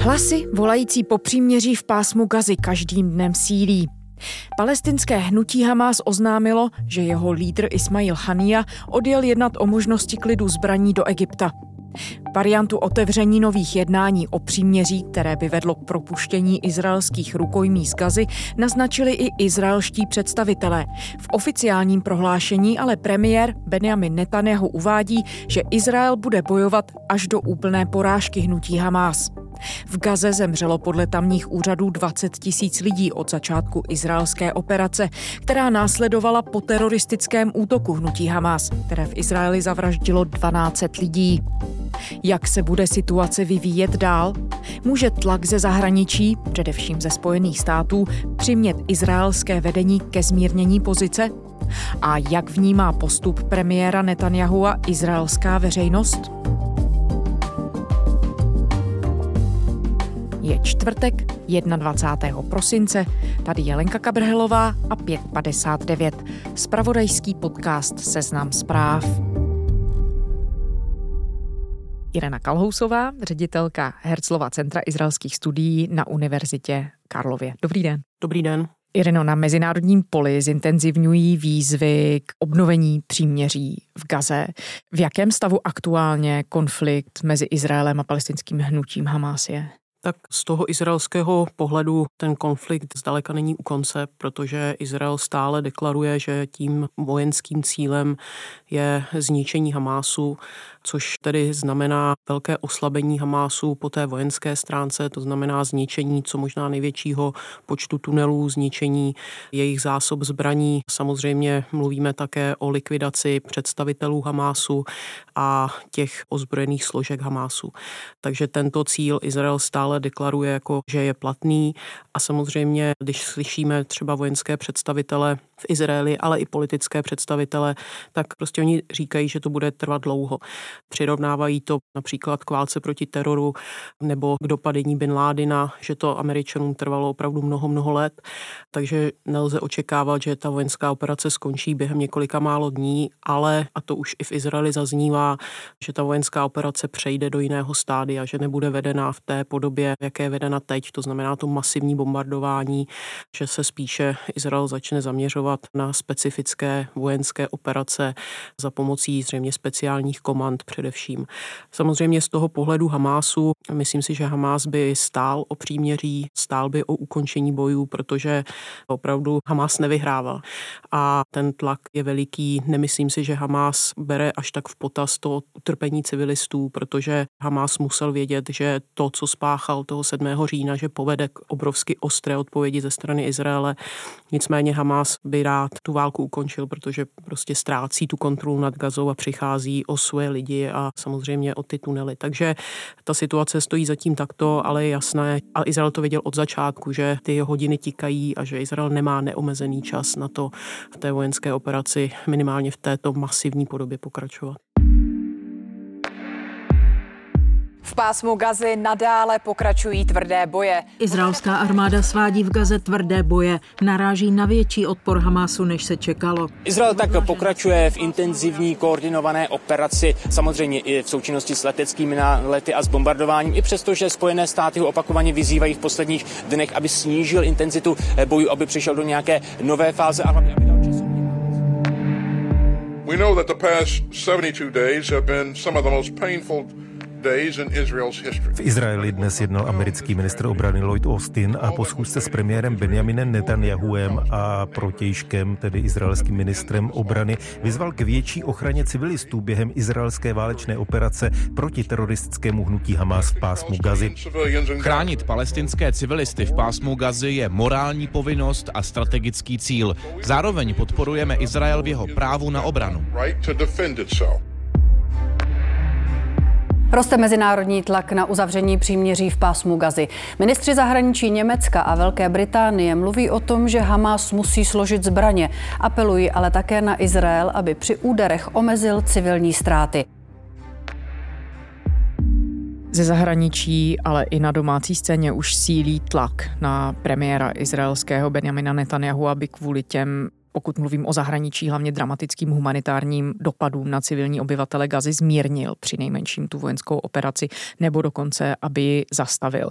Hlasy volající po příměří v pásmu Gazy každým dnem sílí. Palestinské hnutí Hamás oznámilo, že jeho lídr Ismail Hania odjel jednat o možnosti klidu zbraní do Egypta. Variantu otevření nových jednání o příměří, které by vedlo k propuštění izraelských rukojmí z Gazy, naznačili i izraelští představitelé. V oficiálním prohlášení ale premiér Benjamin Netanyahu uvádí, že Izrael bude bojovat až do úplné porážky hnutí Hamás. V Gaze zemřelo podle tamních úřadů 20 tisíc lidí od začátku izraelské operace, která následovala po teroristickém útoku hnutí Hamas, které v Izraeli zavraždilo 12 lidí. Jak se bude situace vyvíjet dál? Může tlak ze zahraničí, především ze Spojených států, přimět izraelské vedení ke zmírnění pozice? A jak vnímá postup premiéra Netanyahu a izraelská veřejnost? Je čtvrtek, 21. prosince, tady je Lenka Kabrhelová a 5.59. Spravodajský podcast Seznam zpráv. Irena Kalhousová, ředitelka Herzlova centra izraelských studií na Univerzitě Karlově. Dobrý den. Dobrý den. Ireno, na mezinárodním poli zintenzivňují výzvy k obnovení příměří v Gaze. V jakém stavu aktuálně konflikt mezi Izraelem a palestinským hnutím Hamas je? Tak z toho izraelského pohledu ten konflikt zdaleka není u konce, protože Izrael stále deklaruje, že tím vojenským cílem je zničení Hamásu což tedy znamená velké oslabení Hamásu po té vojenské stránce, to znamená zničení co možná největšího počtu tunelů, zničení jejich zásob zbraní. Samozřejmě mluvíme také o likvidaci představitelů Hamásu a těch ozbrojených složek Hamásu. Takže tento cíl Izrael stále deklaruje jako, že je platný a samozřejmě, když slyšíme třeba vojenské představitele v Izraeli, ale i politické představitele, tak prostě oni říkají, že to bude trvat dlouho. Přirovnávají to například k válce proti teroru nebo k dopadení Bin Ládina, že to Američanům trvalo opravdu mnoho, mnoho let, takže nelze očekávat, že ta vojenská operace skončí během několika málo dní, ale, a to už i v Izraeli zaznívá, že ta vojenská operace přejde do jiného stádia, že nebude vedena v té podobě, jaké je vedena teď, to znamená to masivní bombardování, že se spíše Izrael začne zaměřovat na specifické vojenské operace za pomocí zřejmě speciálních komand především. Samozřejmě z toho pohledu Hamásu, myslím si, že Hamás by stál o příměří, stál by o ukončení bojů, protože opravdu Hamás nevyhrával. A ten tlak je veliký. Nemyslím si, že Hamás bere až tak v potaz to utrpení civilistů, protože Hamás musel vědět, že to, co spáchal toho 7. října, že povede k obrovsky ostré odpovědi ze strany Izraele. Nicméně Hamás by rád tu válku ukončil, protože prostě ztrácí tu kontrolu nad Gazou a přichází o svoje lidi a samozřejmě o ty tunely. Takže ta situace stojí zatím takto, ale je jasné, a Izrael to věděl od začátku, že ty hodiny tikají a že Izrael nemá neomezený čas na to v té vojenské operaci minimálně v této masivní podobě pokračovat. V pásmu Gazy nadále pokračují tvrdé boje. Izraelská armáda svádí v Gaze tvrdé boje. Naráží na větší odpor Hamásu, než se čekalo. Izrael tak pokračuje v intenzivní koordinované operaci, samozřejmě i v součinnosti s leteckými nálety a s bombardováním, i přesto, že Spojené státy ho opakovaně vyzývají v posledních dnech, aby snížil intenzitu bojů, aby přišel do nějaké nové fáze a hlavně aby dal čas. We know that the past 72 days have been some of the most painful v Izraeli dnes jednal americký ministr obrany Lloyd Austin a po schůzce s premiérem Benjaminem Netanyahuem a protějškem, tedy izraelským ministrem obrany, vyzval k větší ochraně civilistů během izraelské válečné operace proti teroristickému hnutí Hamas v pásmu Gazy. Chránit palestinské civilisty v pásmu Gazy je morální povinnost a strategický cíl. Zároveň podporujeme Izrael v jeho právu na obranu. Roste mezinárodní tlak na uzavření příměří v pásmu Gazy. Ministři zahraničí Německa a Velké Británie mluví o tom, že Hamas musí složit zbraně. Apelují ale také na Izrael, aby při úderech omezil civilní ztráty. Ze zahraničí, ale i na domácí scéně už sílí tlak na premiéra izraelského Benjamina Netanyahu, aby kvůli těm pokud mluvím o zahraničí, hlavně dramatickým humanitárním dopadům na civilní obyvatele Gazy zmírnil při nejmenším tu vojenskou operaci nebo dokonce, aby zastavil.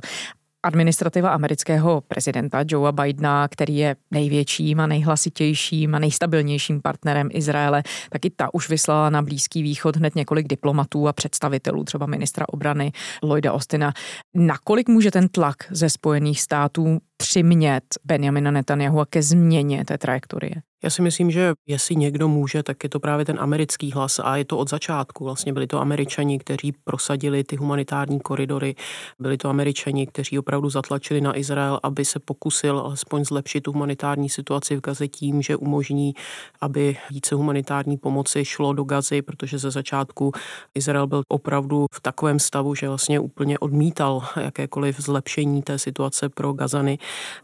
Administrativa amerického prezidenta Joea Bidena, který je největším a nejhlasitějším a nejstabilnějším partnerem Izraele, taky ta už vyslala na Blízký východ hned několik diplomatů a představitelů, třeba ministra obrany Lloyda Austina. Nakolik může ten tlak ze Spojených států přimět Benjamina Netanyahu ke změně té trajektorie? Já si myslím, že jestli někdo může, tak je to právě ten americký hlas a je to od začátku. Vlastně byli to američani, kteří prosadili ty humanitární koridory, byli to američani, kteří opravdu zatlačili na Izrael, aby se pokusil alespoň zlepšit tu humanitární situaci v Gaze tím, že umožní, aby více humanitární pomoci šlo do Gazy, protože ze začátku Izrael byl opravdu v takovém stavu, že vlastně úplně odmítal jakékoliv zlepšení té situace pro Gazany.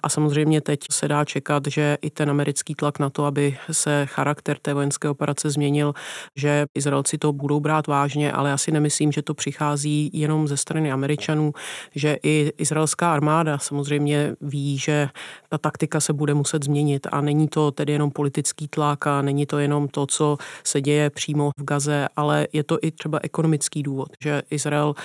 A samozřejmě teď se dá čekat, že i ten americký tlak na to, aby se charakter té vojenské operace změnil, že Izraelci to budou brát vážně, ale já si nemyslím, že to přichází jenom ze strany Američanů, že i izraelská armáda samozřejmě ví, že ta taktika se bude muset změnit. A není to tedy jenom politický tlak a není to jenom to, co se děje přímo v Gaze, ale je to i třeba ekonomický důvod, že Izrael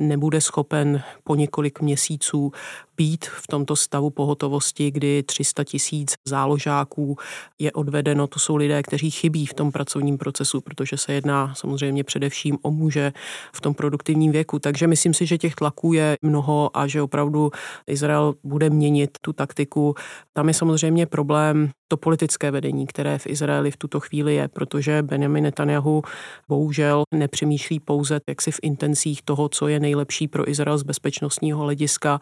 nebude schopen po několik měsíců být v tomto stavu pohotovosti, kdy 300 tisíc záložáků je odvedeno. To jsou lidé, kteří chybí v tom pracovním procesu, protože se jedná samozřejmě především o muže v tom produktivním věku. Takže myslím si, že těch tlaků je mnoho a že opravdu Izrael bude měnit tu taktiku. Tam je samozřejmě problém to politické vedení, které v Izraeli v tuto chvíli je, protože Benjamin Netanyahu bohužel nepřemýšlí pouze jaksi v intencích toho, co je nejlepší pro Izrael z bezpečnostního hlediska,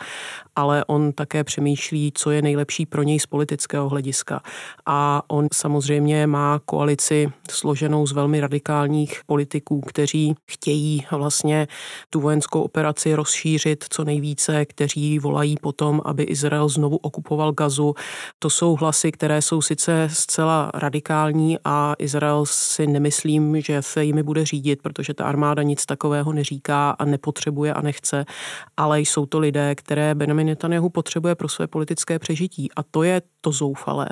ale on také přemýšlí, co je nejlepší pro něj z politického hlediska. A on samozřejmě má koalici složenou z velmi radikálních politiků, kteří chtějí vlastně tu vojenskou operaci rozšířit co nejvíce, kteří volají potom, aby Izrael znovu okupoval Gazu. To jsou hlasy, které jsou sice zcela radikální a Izrael si nemyslím, že se jimi bude řídit, protože ta armáda nic takového neříká a nepotřebuje a nechce, ale jsou to lidé, které Benjamin Netanyahu potřebuje pro své politické přežití a to je to zoufalé.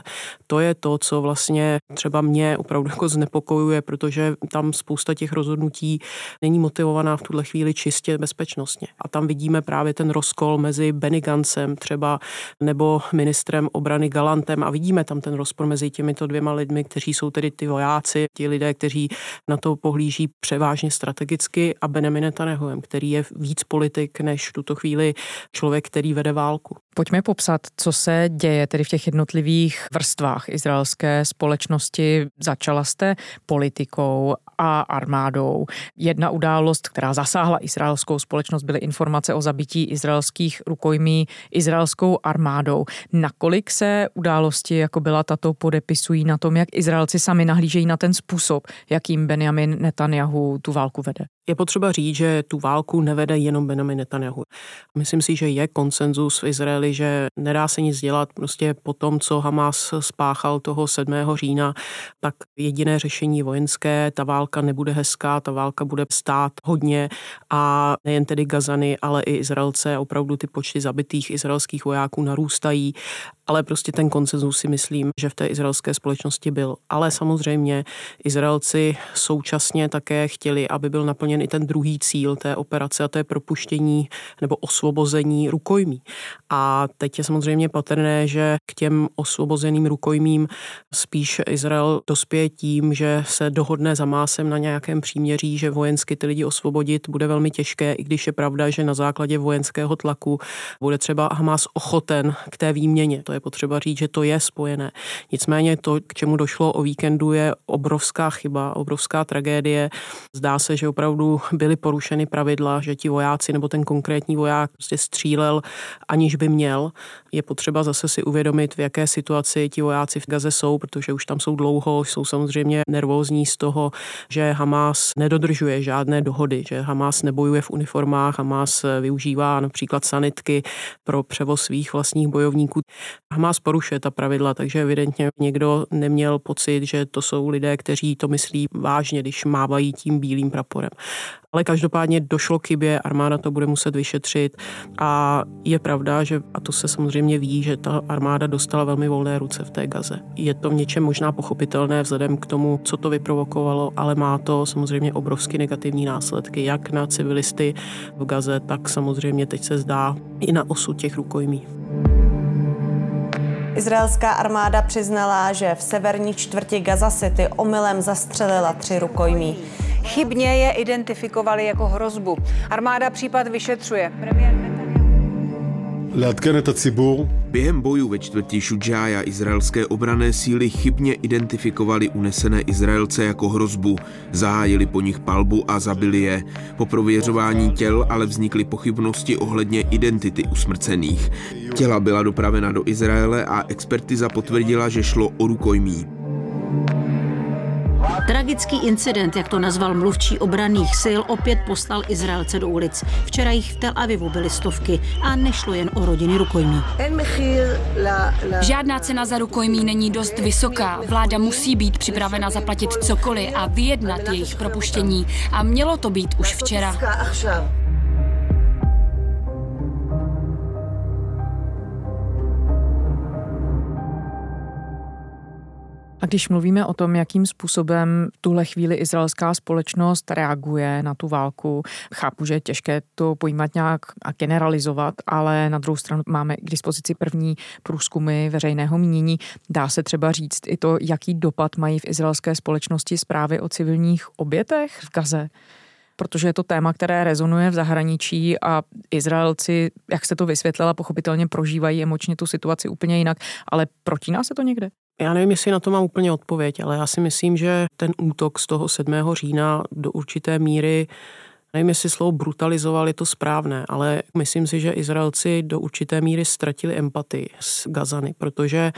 To je to, co vlastně třeba mě opravdu jako znepokojuje, protože tam spousta těch rozhodnutí není motivovaná v tuhle chvíli čistě bezpečnostně. A tam vidíme právě ten rozkol mezi Benny Gancem třeba nebo ministrem obrany Galantem a vidíme tam ten rozpor mezi těmito dvěma lidmi, kteří jsou tedy ty vojáci, ti lidé, kteří na to pohlíží převážně strategicky a Benjamin Netanyahuem, který je víc politik než v tuto chvíli člověk, který vede válku. Pojďme popsat, co se děje tedy v těch jednotlivých vrstvách izraelské společnosti. Začala jste politikou a armádou. Jedna událost, která zasáhla izraelskou společnost, byly informace o zabití izraelských rukojmí izraelskou armádou. Nakolik se události, jako byla tato, podepisují na tom, jak Izraelci sami nahlížejí na ten způsob, jakým Benjamin Netanyahu tu válku vede? Je potřeba říct, že tu válku nevede jenom Benjamin Netanyahu. Myslím si, že je konsenzus v Izraeli, že nedá se nic dělat. Prostě po tom, co Hamas spáchal toho 7. října, tak jediné řešení vojenské, ta válka nebude hezká, ta válka bude stát hodně a nejen tedy Gazany, ale i Izraelce, opravdu ty počty zabitých izraelských vojáků narůstají ale prostě ten koncenzus si myslím, že v té izraelské společnosti byl. Ale samozřejmě Izraelci současně také chtěli, aby byl naplněn i ten druhý cíl té operace a to je propuštění nebo osvobození rukojmí. A teď je samozřejmě patrné, že k těm osvobozeným rukojmím spíš Izrael dospěje tím, že se dohodne za másem na nějakém příměří, že vojensky ty lidi osvobodit bude velmi těžké, i když je pravda, že na základě vojenského tlaku bude třeba Hamas ochoten k té výměně. To je potřeba říct, že to je spojené. Nicméně to, k čemu došlo o víkendu, je obrovská chyba, obrovská tragédie. Zdá se, že opravdu byly porušeny pravidla, že ti vojáci nebo ten konkrétní voják prostě střílel, aniž by měl. Je potřeba zase si uvědomit, v jaké situaci ti vojáci v Gaze jsou, protože už tam jsou dlouho, jsou samozřejmě nervózní z toho, že Hamas nedodržuje žádné dohody, že Hamas nebojuje v uniformách, Hamas využívá například sanitky pro převoz svých vlastních bojovníků. Hamas porušuje ta pravidla, takže evidentně někdo neměl pocit, že to jsou lidé, kteří to myslí vážně, když mávají tím bílým praporem. Ale každopádně došlo k době, armáda to bude muset vyšetřit a je pravda, že, a to se samozřejmě ví, že ta armáda dostala velmi volné ruce v té Gaze. Je to v něčem možná pochopitelné vzhledem k tomu, co to vyprovokovalo, ale má to samozřejmě obrovsky negativní následky, jak na civilisty v Gaze, tak samozřejmě teď se zdá i na osud těch rukojmí. Izraelská armáda přiznala, že v severní čtvrti Gaza City omylem zastřelila tři rukojmí. Chybně je identifikovali jako hrozbu. Armáda případ vyšetřuje. Premiér Během bojů ve čtvrti Šudžája izraelské obrané síly chybně identifikovali unesené Izraelce jako hrozbu, zahájili po nich palbu a zabili je. Po prověřování těl ale vznikly pochybnosti ohledně identity usmrcených. Těla byla dopravena do Izraele a expertiza potvrdila, že šlo o rukojmí. Tragický incident, jak to nazval mluvčí obraných sil, opět poslal Izraelce do ulic. Včera jich v Tel Avivu byly stovky a nešlo jen o rodiny rukojmí. Žádná cena za rukojmí není dost vysoká. Vláda musí být připravena zaplatit cokoliv a vyjednat jejich propuštění. A mělo to být už včera. A když mluvíme o tom, jakým způsobem v tuhle chvíli izraelská společnost reaguje na tu válku, chápu, že je těžké to pojímat nějak a generalizovat, ale na druhou stranu máme k dispozici první průzkumy veřejného mínění. Dá se třeba říct i to, jaký dopad mají v izraelské společnosti zprávy o civilních obětech v Gaze? protože je to téma, které rezonuje v zahraničí a Izraelci, jak se to vysvětlila, pochopitelně prožívají emočně tu situaci úplně jinak, ale protíná se to někde? Já nevím, jestli na to mám úplně odpověď, ale já si myslím, že ten útok z toho 7. října do určité míry nevím, jestli slovo brutalizoval je to správné, ale myslím si, že Izraelci do určité míry ztratili empatii s Gazany, protože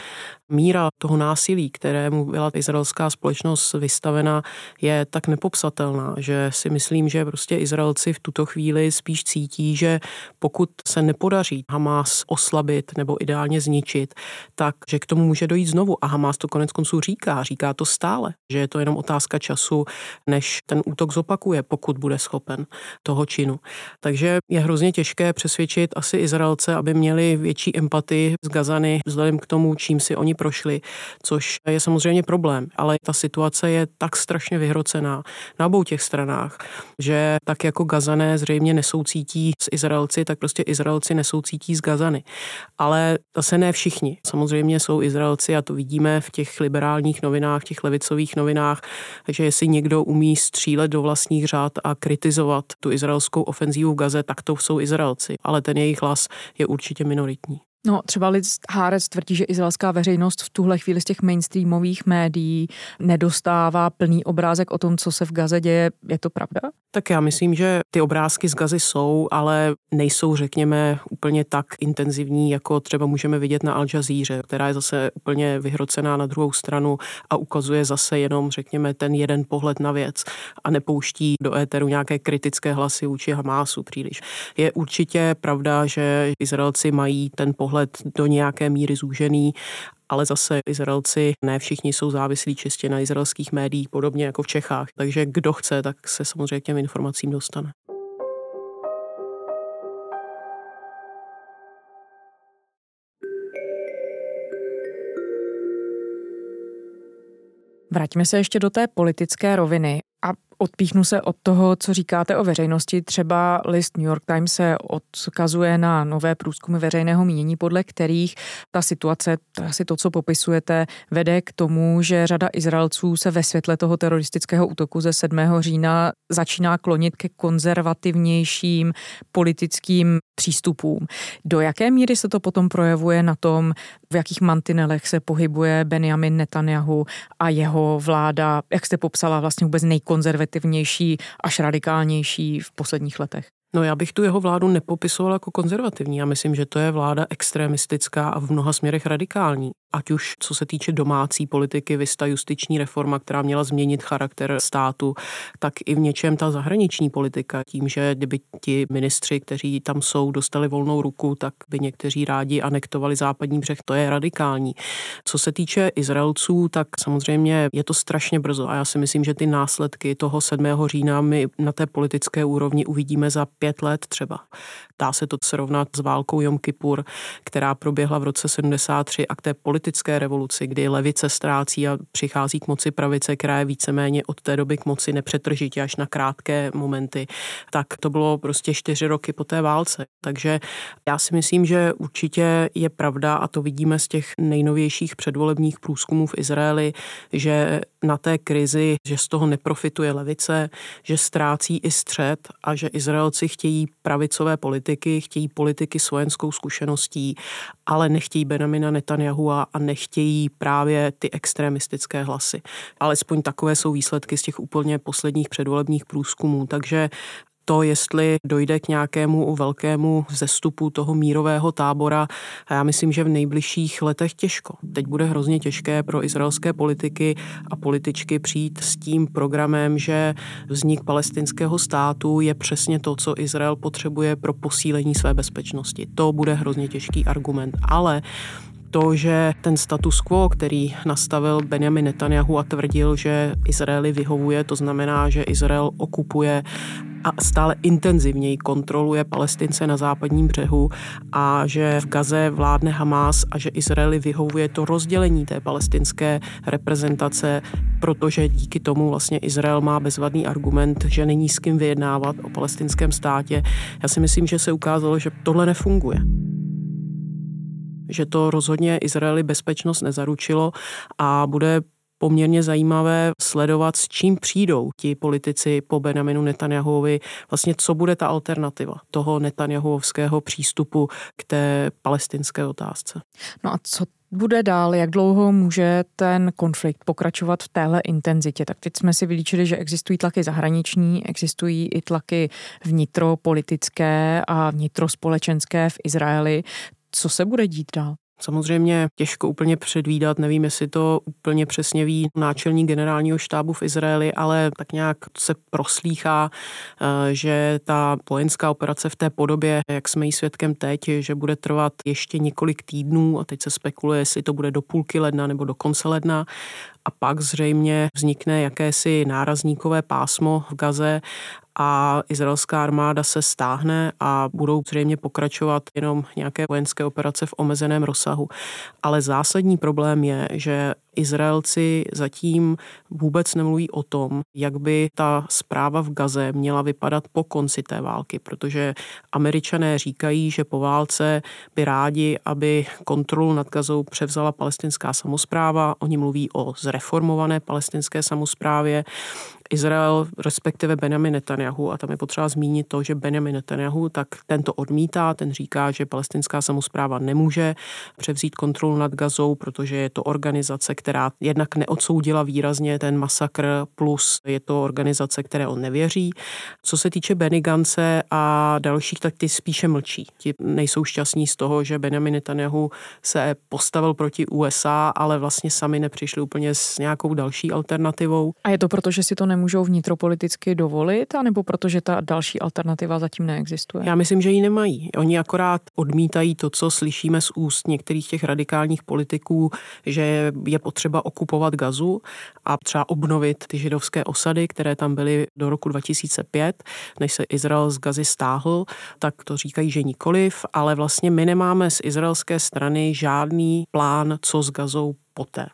míra toho násilí, kterému byla izraelská společnost vystavena, je tak nepopsatelná, že si myslím, že prostě Izraelci v tuto chvíli spíš cítí, že pokud se nepodaří Hamas oslabit nebo ideálně zničit, tak že k tomu může dojít znovu. A Hamas to konec konců říká, říká to stále, že je to jenom otázka času, než ten útok zopakuje, pokud bude schopen toho činu. Takže je hrozně těžké přesvědčit asi Izraelce, aby měli větší empatii z Gazany vzhledem k tomu, čím si oni prošli, což je samozřejmě problém, ale ta situace je tak strašně vyhrocená na obou těch stranách, že tak jako Gazané zřejmě nesoucítí s Izraelci, tak prostě Izraelci nesoucítí s Gazany. Ale zase ne všichni. Samozřejmě jsou Izraelci a to vidíme v těch liberálních novinách, v těch levicových novinách, že jestli někdo umí střílet do vlastních řád a kritizovat tu izraelskou ofenzívu v Gaze, tak to jsou Izraelci. Ale ten jejich hlas je určitě minoritní. No, třeba Liz Hárec tvrdí, že izraelská veřejnost v tuhle chvíli z těch mainstreamových médií nedostává plný obrázek o tom, co se v Gaze děje. Je to pravda? Tak já myslím, že ty obrázky z Gazy jsou, ale nejsou, řekněme, úplně tak intenzivní, jako třeba můžeme vidět na Al Jazeera, která je zase úplně vyhrocená na druhou stranu a ukazuje zase jenom, řekněme, ten jeden pohled na věc a nepouští do éteru nějaké kritické hlasy vůči Hamásu příliš. Je určitě pravda, že Izraelci mají ten pohled do nějaké míry zúžený ale zase Izraelci ne všichni jsou závislí čistě na izraelských médiích, podobně jako v Čechách. Takže kdo chce, tak se samozřejmě k těm informacím dostane. Vraťme se ještě do té politické roviny a odpíchnu se od toho, co říkáte o veřejnosti. Třeba list New York Times se odkazuje na nové průzkumy veřejného mínění, podle kterých ta situace, asi to, co popisujete, vede k tomu, že řada Izraelců se ve světle toho teroristického útoku ze 7. října začíná klonit ke konzervativnějším politickým přístupům. Do jaké míry se to potom projevuje na tom, v jakých mantinelech se pohybuje Benjamin Netanyahu a jeho vláda, jak jste popsala, vlastně vůbec nejkonzervativnější až radikálnější v posledních letech? No já bych tu jeho vládu nepopisoval jako konzervativní. Já myslím, že to je vláda extremistická a v mnoha směrech radikální. Ať už co se týče domácí politiky, vysta justiční reforma, která měla změnit charakter státu, tak i v něčem ta zahraniční politika. Tím, že kdyby ti ministři, kteří tam jsou, dostali volnou ruku, tak by někteří rádi anektovali západní břeh. To je radikální. Co se týče Izraelců, tak samozřejmě je to strašně brzo a já si myslím, že ty následky toho 7. října my na té politické úrovni uvidíme za pět let třeba. Dá se to srovnat s válkou Jom Kippur, která proběhla v roce 73 a k té politické revoluci, kdy levice ztrácí a přichází k moci pravice, která je víceméně od té doby k moci nepřetržitě až na krátké momenty, tak to bylo prostě čtyři roky po té válce. Takže já si myslím, že určitě je pravda, a to vidíme z těch nejnovějších předvolebních průzkumů v Izraeli, že na té krizi, že z toho neprofituje levice, že ztrácí i střed a že Izraelci chtějí pravicové politiky, chtějí politiky s vojenskou zkušeností, ale nechtějí Benamina Netanyahu nechtějí právě ty extremistické hlasy. Alespoň takové jsou výsledky z těch úplně posledních předvolebních průzkumů. Takže to, jestli dojde k nějakému velkému zestupu toho mírového tábora, a já myslím, že v nejbližších letech těžko. Teď bude hrozně těžké pro izraelské politiky a političky přijít s tím programem, že vznik palestinského státu je přesně to, co Izrael potřebuje pro posílení své bezpečnosti. To bude hrozně těžký argument, ale to, že ten status quo, který nastavil Benjamin Netanyahu a tvrdil, že Izraeli vyhovuje, to znamená, že Izrael okupuje a stále intenzivněji kontroluje Palestince na západním břehu a že v Gaze vládne Hamás a že Izraeli vyhovuje to rozdělení té palestinské reprezentace, protože díky tomu vlastně Izrael má bezvadný argument, že není s kým vyjednávat o palestinském státě. Já si myslím, že se ukázalo, že tohle nefunguje že to rozhodně Izraeli bezpečnost nezaručilo a bude poměrně zajímavé sledovat, s čím přijdou ti politici po Benjaminu Netanyahuovi, vlastně co bude ta alternativa toho Netanyahuovského přístupu k té palestinské otázce. No a co bude dál, jak dlouho může ten konflikt pokračovat v téhle intenzitě. Tak teď jsme si vylíčili, že existují tlaky zahraniční, existují i tlaky vnitropolitické a vnitrospolečenské v Izraeli. Co se bude dít dál? Samozřejmě těžko úplně předvídat, nevím, jestli to úplně přesně ví náčelník generálního štábu v Izraeli, ale tak nějak se proslýchá, eh, že ta vojenská operace v té podobě, jak jsme ji svědkem teď, že bude trvat ještě několik týdnů a teď se spekuluje, jestli to bude do půlky ledna nebo do konce ledna a pak zřejmě vznikne jakési nárazníkové pásmo v Gaze a izraelská armáda se stáhne a budou zřejmě pokračovat jenom nějaké vojenské operace v omezeném rozsahu. Ale zásadní problém je, že Izraelci zatím vůbec nemluví o tom, jak by ta zpráva v Gaze měla vypadat po konci té války, protože američané říkají, že po válce by rádi, aby kontrolu nad Gazou převzala palestinská samozpráva. Oni mluví o zreformované palestinské samozprávě. Izrael, respektive Benjamin Netanyahu, a tam je potřeba zmínit to, že Benjamin Netanyahu tak tento odmítá, ten říká, že palestinská samozpráva nemůže převzít kontrolu nad Gazou, protože je to organizace, která jednak neodsoudila výrazně ten masakr, plus je to organizace, které on nevěří. Co se týče Benny Gance a dalších, tak ty spíše mlčí. Ti nejsou šťastní z toho, že Benjamin Netanyahu se postavil proti USA, ale vlastně sami nepřišli úplně s nějakou další alternativou. A je to proto, že si to nemůžou vnitropoliticky dovolit, anebo protože ta další alternativa zatím neexistuje? Já myslím, že ji nemají. Oni akorát odmítají to, co slyšíme z úst některých těch radikálních politiků, že je potřeba okupovat Gazu a třeba obnovit ty židovské osady, které tam byly do roku 2005, než se Izrael z Gazy stáhl, tak to říkají, že nikoliv, ale vlastně my nemáme z izraelské strany žádný plán, co s Gazou poté.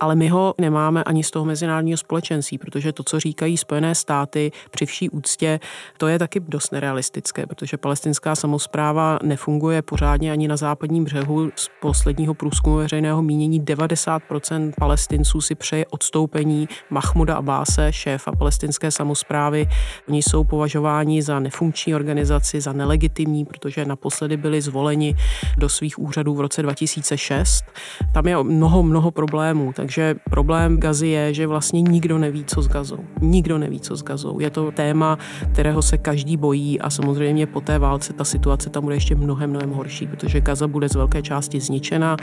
Ale my ho nemáme ani z toho mezinárodního společenství, protože to, co říkají Spojené státy při vší úctě, to je taky dost nerealistické, protože palestinská samozpráva nefunguje pořádně ani na západním břehu. Z posledního průzkumu veřejného mínění 90% palestinců si přeje odstoupení Mahmuda Abáse, šéfa palestinské samozprávy. Oni jsou považováni za nefunkční organizaci, za nelegitimní, protože naposledy byli zvoleni do svých úřadů v roce 2006. Tam je mnoho, mnoho mnoho problémů. Takže problém Gazy je, že vlastně nikdo neví, co s Gazou. Nikdo neví, co s Gazou. Je to téma, kterého se každý bojí a samozřejmě po té válce ta situace tam bude ještě mnohem, mnohem horší, protože Gaza bude z velké části zničena,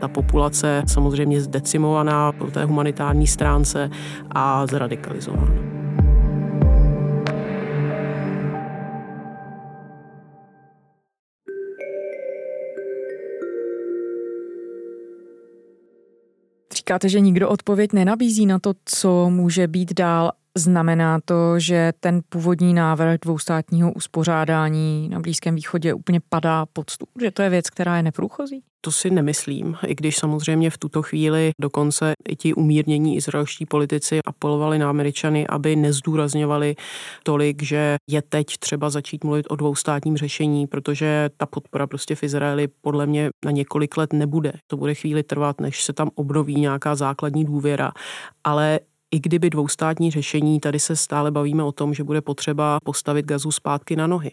ta populace samozřejmě zdecimovaná po té humanitární stránce a zradikalizována. Říkáte, že nikdo odpověď nenabízí na to, co může být dál. Znamená to, že ten původní návrh dvoustátního uspořádání na Blízkém východě úplně padá pod stůl, že to je věc, která je neprůchozí? To si nemyslím, i když samozřejmě v tuto chvíli dokonce i ti umírnění izraelští politici apelovali na Američany, aby nezdůrazňovali tolik, že je teď třeba začít mluvit o dvoustátním řešení, protože ta podpora prostě v Izraeli podle mě na několik let nebude. To bude chvíli trvat, než se tam obnoví nějaká základní důvěra. Ale i kdyby dvoustátní řešení, tady se stále bavíme o tom, že bude potřeba postavit gazu zpátky na nohy.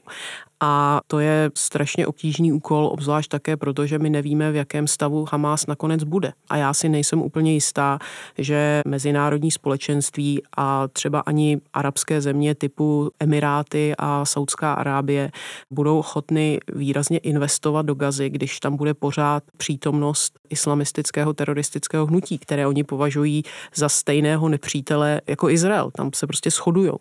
A to je strašně obtížný úkol, obzvlášť také proto, že my nevíme, v jakém stavu Hamás nakonec bude. A já si nejsem úplně jistá, že mezinárodní společenství a třeba ani arabské země typu Emiráty a Saudská Arábie budou ochotny výrazně investovat do gazy, když tam bude pořád přítomnost islamistického teroristického hnutí, které oni považují za stejného nepřítele jako Izrael. Tam se prostě shodují.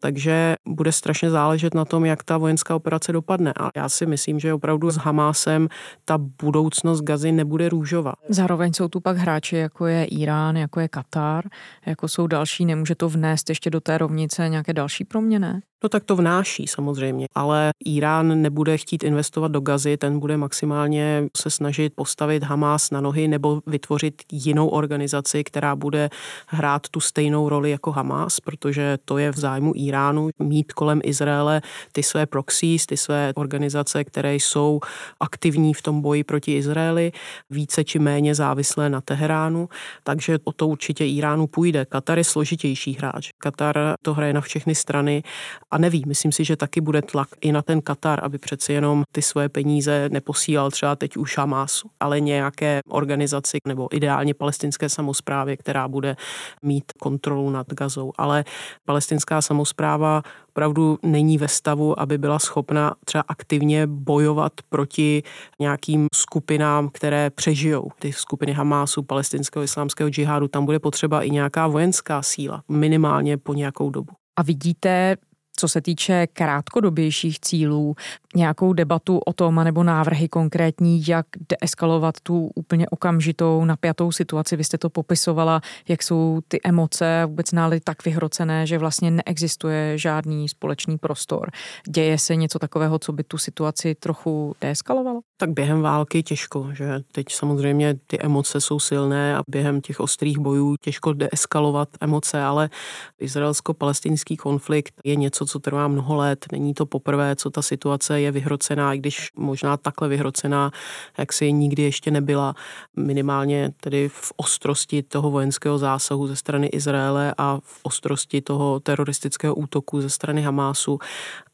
Takže bude strašně záležet na tom, jak ta vojenská operace dopadne. A já si myslím, že opravdu s Hamásem ta budoucnost Gazy nebude růžová. Zároveň jsou tu pak hráči, jako je Irán, jako je Katar, jako jsou další. Nemůže to vnést ještě do té rovnice nějaké další proměny? No tak to vnáší samozřejmě, ale Irán nebude chtít investovat do gazy, ten bude maximálně se snažit postavit Hamás na nohy nebo vytvořit jinou organizaci, která bude hrát tu stejnou roli jako Hamás, protože to je v zájmu Iránu mít kolem Izraele ty své proxies, ty své organizace, které jsou aktivní v tom boji proti Izraeli, více či méně závislé na Teheránu, takže o to určitě Iránu půjde. Katar je složitější hráč. Katar to hraje na všechny strany a neví, myslím si, že taky bude tlak i na ten Katar, aby přeci jenom ty svoje peníze neposílal třeba teď už Hamásu, ale nějaké organizaci nebo ideálně palestinské samozprávě, která bude mít kontrolu nad Gazou. Ale palestinská samozpráva opravdu není ve stavu, aby byla schopna třeba aktivně bojovat proti nějakým skupinám, které přežijou. Ty skupiny Hamásu, palestinského islámského džihádu, tam bude potřeba i nějaká vojenská síla, minimálně po nějakou dobu. A vidíte co se týče krátkodobějších cílů, nějakou debatu o tom, nebo návrhy konkrétní, jak deeskalovat tu úplně okamžitou napjatou situaci. Vy jste to popisovala, jak jsou ty emoce vůbec nálady tak vyhrocené, že vlastně neexistuje žádný společný prostor. Děje se něco takového, co by tu situaci trochu deeskalovalo? Tak během války těžko, že teď samozřejmě ty emoce jsou silné a během těch ostrých bojů těžko deeskalovat emoce, ale izraelsko-palestinský konflikt je něco, co trvá mnoho let. Není to poprvé, co ta situace je vyhrocená, i když možná takhle vyhrocená, jak si nikdy ještě nebyla. Minimálně tedy v ostrosti toho vojenského zásahu ze strany Izraele a v ostrosti toho teroristického útoku ze strany Hamásu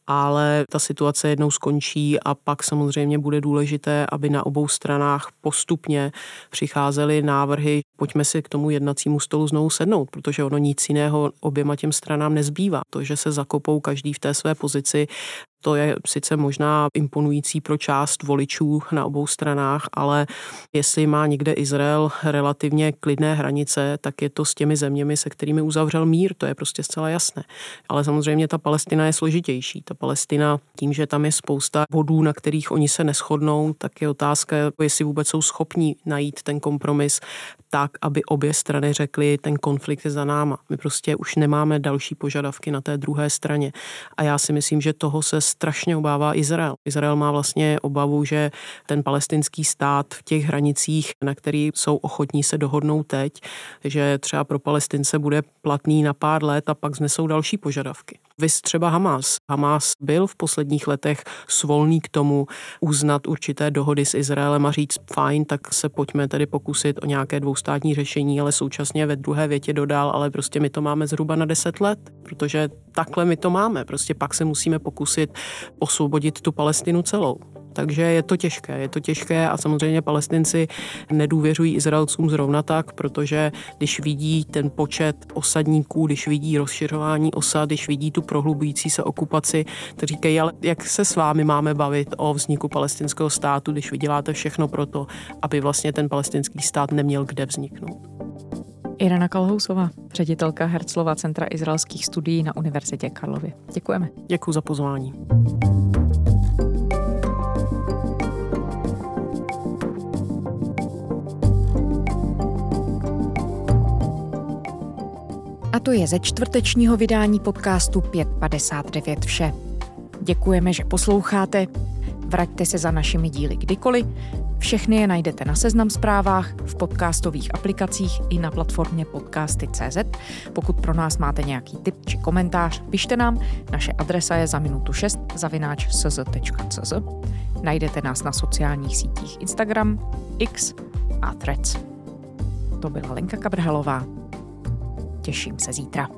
ale ta situace jednou skončí a pak samozřejmě bude důležité, aby na obou stranách postupně přicházely návrhy, pojďme si k tomu jednacímu stolu znovu sednout, protože ono nic jiného oběma těm stranám nezbývá. To, že se zakopou každý v té své pozici, to je sice možná imponující pro část voličů na obou stranách, ale jestli má někde Izrael relativně klidné hranice, tak je to s těmi zeměmi, se kterými uzavřel mír, to je prostě zcela jasné. Ale samozřejmě ta Palestina je složitější. Ta Palestina tím, že tam je spousta bodů, na kterých oni se neschodnou, tak je otázka, jestli vůbec jsou schopní najít ten kompromis tak, aby obě strany řekly, ten konflikt je za náma. My prostě už nemáme další požadavky na té druhé straně. A já si myslím, že toho se strašně obává Izrael. Izrael má vlastně obavu, že ten palestinský stát v těch hranicích, na který jsou ochotní se dohodnout teď, že třeba pro Palestince bude platný na pár let a pak znesou další požadavky. Vys třeba Hamas. Hamas byl v posledních letech svolný k tomu uznat určité dohody s Izraelem a říct fajn, tak se pojďme tedy pokusit o nějaké dvoustátní řešení, ale současně ve druhé větě dodal, ale prostě my to máme zhruba na deset let, protože takhle my to máme. Prostě pak se musíme pokusit osvobodit tu Palestinu celou. Takže je to těžké, je to těžké a samozřejmě palestinci nedůvěřují Izraelcům zrovna tak, protože když vidí ten počet osadníků, když vidí rozšiřování osad, když vidí tu prohlubující se okupaci, tak říkají, ale jak se s vámi máme bavit o vzniku palestinského státu, když vy děláte všechno pro to, aby vlastně ten palestinský stát neměl kde vzniknout. Irena Kalhousová, ředitelka Herzlova Centra izraelských studií na Univerzitě Karlově. Děkujeme. Děkuji za pozvání. A to je ze čtvrtečního vydání podcastu 559 vše. Děkujeme, že posloucháte. Vraťte se za našimi díly kdykoliv. Všechny je najdete na Seznam zprávách, v podcastových aplikacích i na platformě podcasty.cz. Pokud pro nás máte nějaký tip či komentář, pište nám. Naše adresa je za minutu 6 zavináč sz.cz. Najdete nás na sociálních sítích Instagram, X a Threads. To byla Lenka Kabrhelová. Těším se zítra.